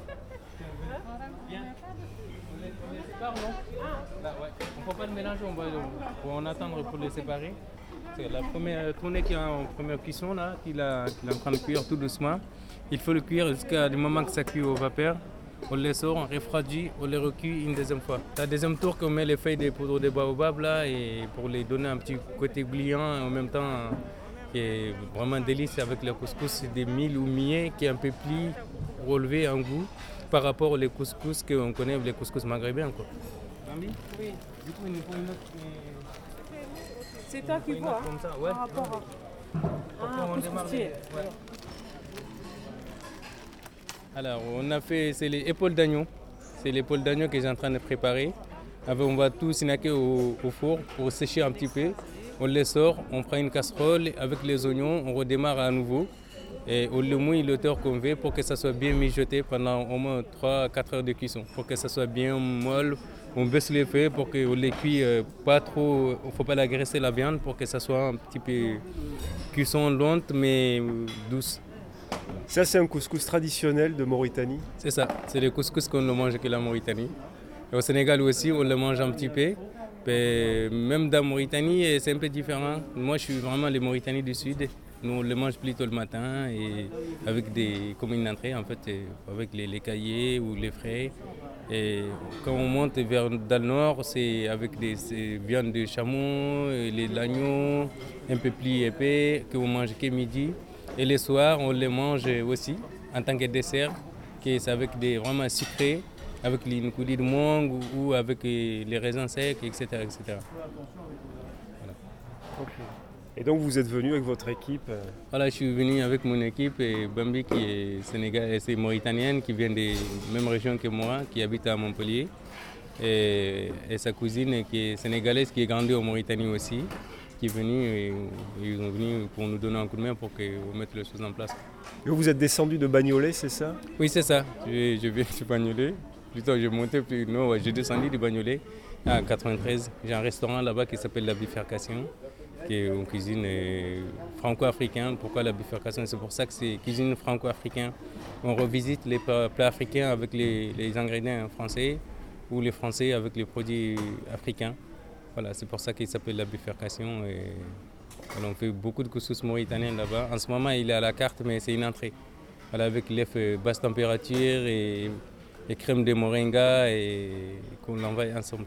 On les, sépare, non. On ne peut pas le mélanger, on va, on attendre pour les séparer. C'est la première tournée qui est en première cuisson, là, qu'il est en train de cuire tout doucement. Il faut le cuire jusqu'à du moment que ça cuit au vapeur. On les sort, on refroidit, on les recuit une deuxième fois. La deuxième tour qu'on met les feuilles de poudre de baobab là, et pour les donner un petit côté brillant et en même temps qui est vraiment délice avec le couscous, c'est des mille ou millets qui est un peu plus relevé en goût par rapport aux couscous qu'on connaît, les couscous maghrébins. Quoi. Oui. Du coup, il nous faut une autre. C'est toi qui vois. hein, ouais. Par rapport à. Ah, on démarre les- couscoustier. ouais. Alors, on a fait, c'est les épaules d'agneau. C'est l'épaule d'agneau que j'ai en train de préparer. Après, on va tout snacker au, four pour sécher un petit peu. On les sort, on prend une casserole avec les oignons, on redémarre à nouveau. Et on le mouille l'auteur qu'on veut pour que ça soit bien mijoté pendant au moins 3-4 heures de cuisson. Pour que ça soit bien molle, on baisse les feux pour qu'on les cuit euh, pas trop. Il ne faut pas l'agresser la viande pour que ça soit un petit peu cuisson lente mais douce. Ça, c'est un couscous traditionnel de Mauritanie C'est ça, c'est le couscous qu'on ne mange que la Mauritanie. Et au Sénégal aussi, on le mange un petit peu. Mais même dans Mauritanie, c'est un peu différent. Moi, je suis vraiment les Mauritanie du Sud. Nous, on le mange plutôt le matin et avec des, comme une entrée, en fait, avec les, les cahiers ou les frais. Et quand on monte vers dans le nord, c'est avec des viandes de chameau, et l'agneau, un peu plus épais, que vous mangez que midi. Et les soirs, on les mange aussi en tant que dessert, qui est avec des vraiment sucrés, avec les coulis de mangue ou avec les raisins secs, etc. etc. Voilà. Et donc vous êtes venu avec votre équipe Voilà, je suis venu avec mon équipe et Bambi qui est sénégal, c'est mauritanienne, qui vient des mêmes régions que moi, qui habite à Montpellier. Et, et, sa cousine qui est sénégalaise, qui est grandie en Mauritanie aussi, qui est venue et, ils sont venus pour nous donner un coup de main pour qu'on mette les choses en place. Et vous êtes descendu de Bagnolet, c'est ça? Oui, c'est ça. Je, je, viens de Bagnolet. Plutôt, j'ai monté, plus, non, ouais, j'ai descendu de Bagnolet en 93. J'ai un restaurant là-bas qui s'appelle La Bifurcation qui est une cuisine franco-africaine. Pourquoi la bifurcation? C'est pour ça que c'est cuisine franco-africaine. On revisite les plats africains avec les, les, ingrédients français ou les français avec les produits africains. Voilà, c'est pour ça qu'il s'appelle la bifurcation. Et on fait beaucoup de couscous mauritaniens là-bas. En ce moment, il est à la carte, mais c'est une entrée. Voilà, avec l'œuf basse température et, et crème de moringa et qu'on l'envoie ensemble.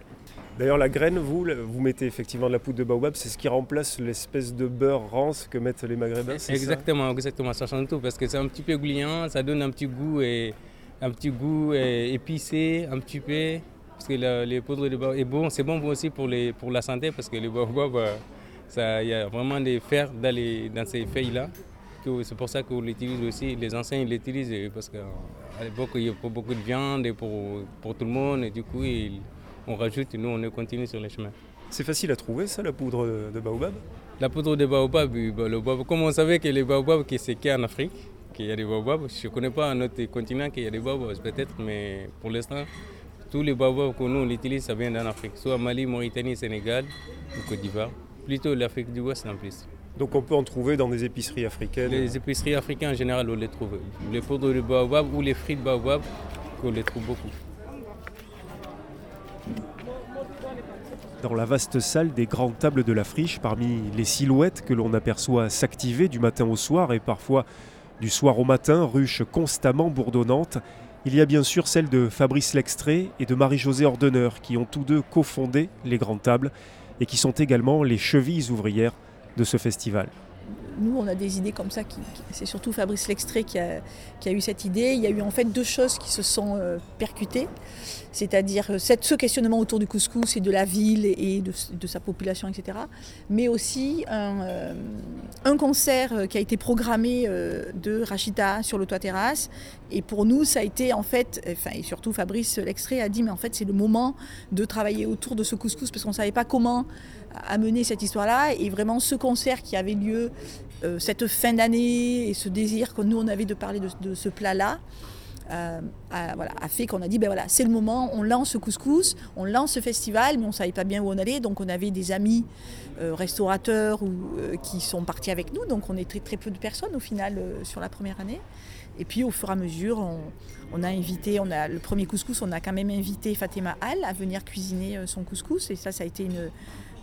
D'ailleurs, la graine, vous, vous mettez effectivement de la poudre de baobab, c'est ce qui remplace l'espèce de beurre rance que mettent les maghrébins, Exactement, exactement, ça change tout parce que c'est un petit peu gluant, ça donne un petit goût, et, un petit goût et, épicé, un petit peu. Parce que la, les poudres de baobab, c'est bon aussi pour, les, pour la santé parce que le baobab, il y a vraiment des fers dans, les, dans ces feuilles-là. C'est pour ça qu'on l'utilise aussi, les anciens l'utilisent parce qu'à l'époque il y a pas beaucoup de viande pour, pour tout le monde et du coup ils, on rajoute et nous on continue sur les chemins. C'est facile à trouver ça, la poudre de baobab? La poudre de baobab, le baobab comme on savait que les baobabs c'est qu'en Afrique, qu'il y a des baobabs, je ne connais pas un autre continent qu'il y a des baobabs peut-être, mais pour l'instant, tous les baobabs que nous on utilise, ça vient d'en Afrique, soit Mali, Mauritanie, Sénégal ou Côte d'Ivoire, plutôt l'Afrique du Ouest en plus. Donc on peut en trouver dans des épiceries africaines Les épiceries africaines en général, on les trouve. Les poudres de baobab ou les fruits de baobab, on les trouve beaucoup. Dans la vaste salle des grandes tables de la friche, parmi les silhouettes que l'on aperçoit s'activer du matin au soir et parfois du soir au matin, ruche constamment bourdonnante, il y a bien sûr celle de Fabrice Lextré et de Marie-Josée Ordeneur qui ont tous deux cofondé les grandes tables et qui sont également les chevilles ouvrières de ce festival. Nous, on a des idées comme ça. C'est surtout Fabrice Lextré qui a, qui a, eu cette idée. Il y a eu en fait deux choses qui se sont euh, percutées, c'est-à-dire euh, ce questionnement autour du couscous et de la ville et de, sa population, etc. Mais aussi un, euh, concert qui a été programmé euh, de Rachida sur le toit terrasse. Et pour nous, ça a été en fait, et surtout Fabrice Lextré a dit, mais en fait, c'est le moment de travailler autour de ce couscous parce qu'on ne savait pas comment amener cette histoire-là. Et vraiment, ce concert qui avait lieu euh, cette fin d'année et ce désir que nous, on avait de parler de ce plat-là, euh, a, voilà, a, fait qu'on a dit, ben voilà, c'est le moment, on lance ce couscous, on lance ce festival, mais on ne savait pas bien où on allait. Donc on avait des amis euh, restaurateurs ou, euh, qui sont partis avec nous. Donc on est très, peu de personnes au final sur la première année. Et puis au fur et à mesure, on, a invité, on a le premier couscous, on a quand même invité Fatima Al à venir cuisiner son couscous. Et ça, ça a été une,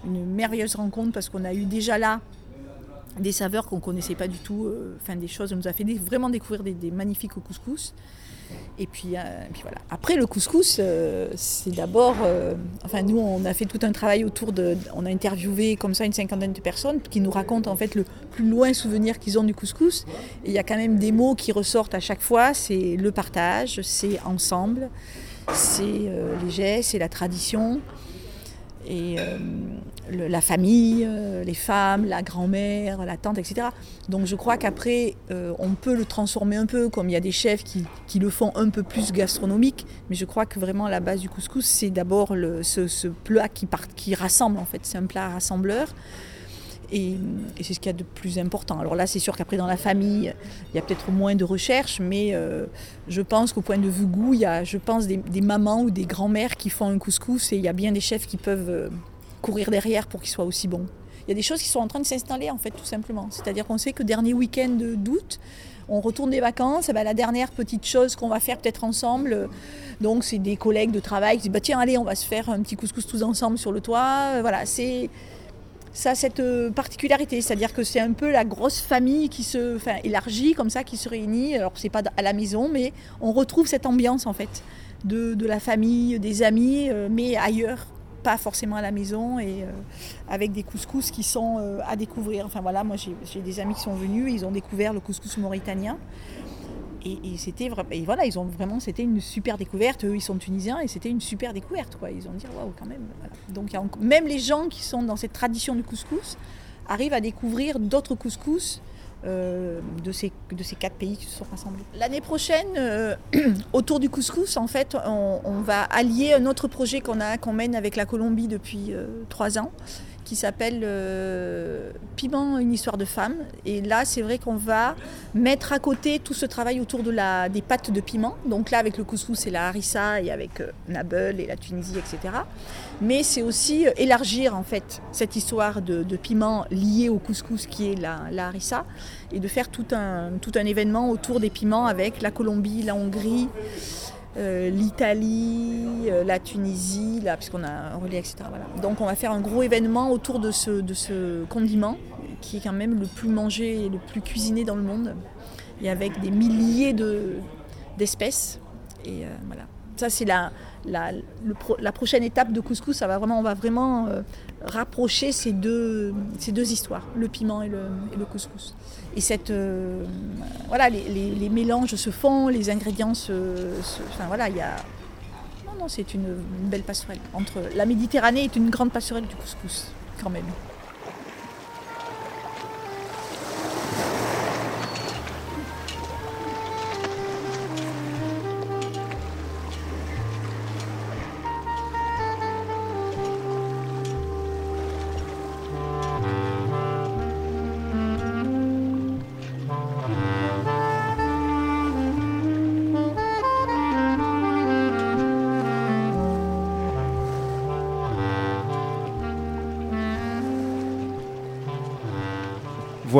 merveilleuse rencontre parce qu'on a eu déjà là des saveurs qu'on ne connaissait pas du tout, euh, enfin des choses, on nous a fait vraiment découvrir des, des, magnifiques couscous. Et puis, euh, et puis voilà. Après le couscous, euh, c'est d'abord, enfin nous on a fait tout un travail autour de, on a interviewé comme ça une cinquantaine de personnes qui nous racontent en fait le plus loin souvenir qu'ils ont du couscous. Et il y a quand même des mots qui ressortent à chaque fois, c'est le partage, c'est ensemble, c'est les gestes, c'est la tradition et euh, la famille, euh, les femmes, la grand-mère, la tante, etc. Donc je crois qu'après, euh, on peut le transformer un peu, comme il y a des chefs qui, qui, le font un peu plus gastronomique, mais je crois que vraiment la base du couscous, c'est d'abord ce, plat qui, qui rassemble, en fait, c'est un plat rassembleur. Et, c'est ce qu'il y a de plus important. Alors là, c'est sûr qu'après, dans la famille, il y a peut-être moins de recherche, mais euh, je pense qu'au point de vue goût, il y a, je pense, des, mamans ou des grands-mères qui font un couscous et il y a bien des chefs qui peuvent euh, courir derrière pour qu'il soit aussi bon. il y a des choses qui sont en train de s'installer en fait tout simplement. C'est-à-dire qu'on sait que dernier week-end d'août, on retourne des vacances, et ben, la dernière petite chose qu'on va faire peut-être ensemble, donc c'est des collègues de travail qui disent bah, tiens allez on va se faire un petit couscous tous ensemble sur le toit. Voilà, c'est ça a cette euh, particularité, c'est-à-dire que c'est un peu la grosse famille qui se, enfin comme ça, qui se réunit. Alors c'est pas à la maison, mais on retrouve cette ambiance en fait de, de la famille, des amis, euh, mais ailleurs, pas forcément à la maison et euh, avec des couscous qui sont à découvrir. Enfin voilà, moi j'ai des amis qui sont venus, ils ont découvert le couscous mauritanien. Et, c'était et voilà, ils ont vraiment, c'était une super découverte. Eux, ils sont tunisiens et c'était une super découverte, quoi. Ils ont dit waouh, quand même. Donc, même les gens qui sont dans cette tradition du couscous arrivent à découvrir d'autres couscous euh, de, ces, de ces quatre pays qui se sont rassemblés. L'année prochaine, euh, [clears throat] autour du couscous, en fait, on, va allier un autre projet qu'on a, qu'on mène avec la Colombie depuis euh, trois ans qui s'appelle euh, Piment, une histoire de femme. Et là, c'est vrai qu'on va mettre à côté tout ce travail autour de la, des pâtes de piment. Donc là, avec le couscous, c'est la harissa et avec euh, Nabel et la Tunisie, etc. Mais c'est aussi euh, élargir en fait cette histoire de, piment liée au couscous qui est la, la, harissa et de faire tout un, tout un événement autour des piments avec la Colombie, la Hongrie. Euh, l'Italie, euh, la Tunisie, là, puisqu'on a un relais, etc. Donc on va faire un gros événement autour de ce, de ce condiment, qui est quand même le plus mangé et le plus cuisiné dans le monde, et avec des milliers d'espèces. et euh, voilà. Ça, c'est la, la, prochaine étape de couscous. Ça va vraiment, on va vraiment rapprocher ces deux, ces deux histoires, le piment et le, couscous et cette, euh, voilà, les, mélanges se font, les ingrédients se, enfin voilà, il y a, non non, c'est une, une, belle passerelle entre la Méditerranée est une grande passerelle du couscous quand même.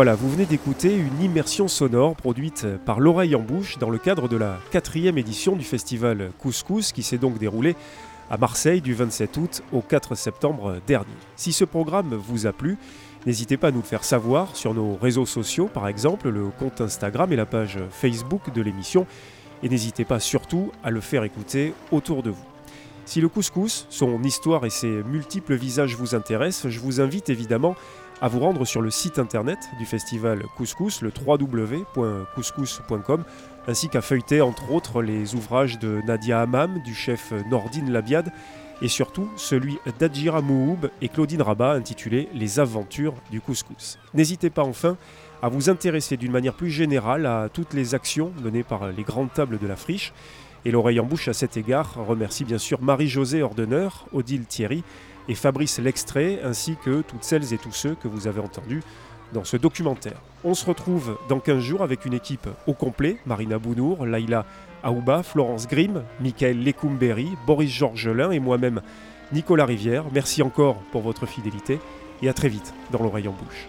Voilà, vous venez d'écouter une immersion sonore produite par l'oreille en bouche dans le cadre de la quatrième édition du festival Couscous qui s'est donc déroulé à Marseille du 27 août au 4 septembre dernier. Si ce programme vous a plu, n'hésitez pas à nous le faire savoir sur nos réseaux sociaux, par exemple le compte Instagram et la page Facebook de l'émission, et n'hésitez pas surtout à le faire écouter autour de vous. Si le couscous, son histoire et ses multiples visages vous intéressent, je vous invite évidemment vous rendre sur le site internet du festival Couscous, le www.couscous.com, ainsi qu'à feuilleter entre autres les ouvrages de Nadia Hamam, du chef Nordine Labiad, et surtout celui d'Adjira Mouhoub et Claudine Rabat intitulé Les aventures du couscous. N'hésitez pas enfin à vous intéresser d'une manière plus générale à toutes les actions menées par les grandes tables de la friche. Et l'oreille en bouche à cet égard remercie bien sûr Marie-Josée Ordeneur, Odile Thierry, et Fabrice L'extrait, ainsi que toutes celles et tous ceux que vous avez entendus dans ce documentaire. On se retrouve dans 15 jours avec une équipe au complet, Marina Bounour, Laïla Aouba, Florence Grimm, Michael Lecumberry, Boris Georgelin et moi-même Nicolas Rivière. Merci encore pour votre fidélité et à très vite dans l'oreille en bouche.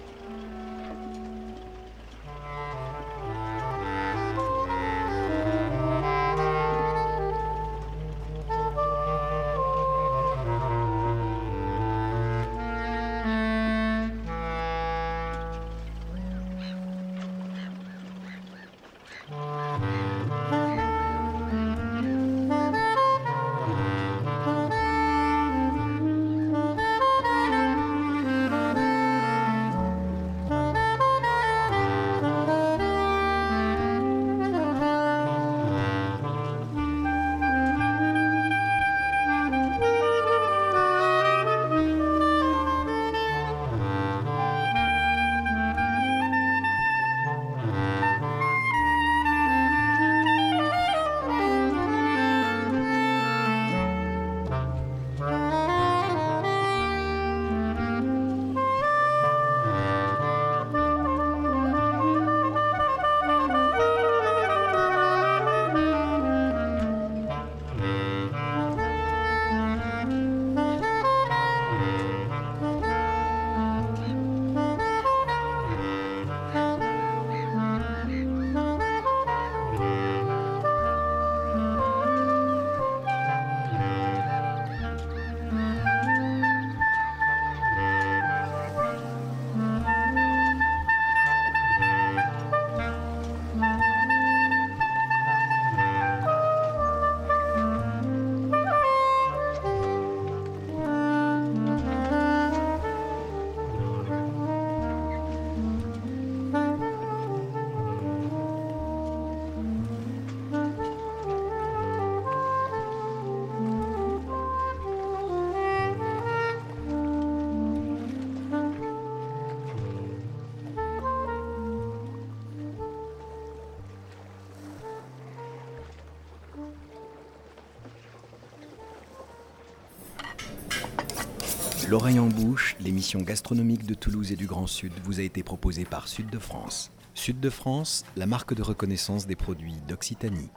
L'oreille en bouche, l'émission gastronomique de Toulouse et du Grand Sud vous a été proposée par Sud de France. Sud de France, la marque de reconnaissance des produits d'Occitanie.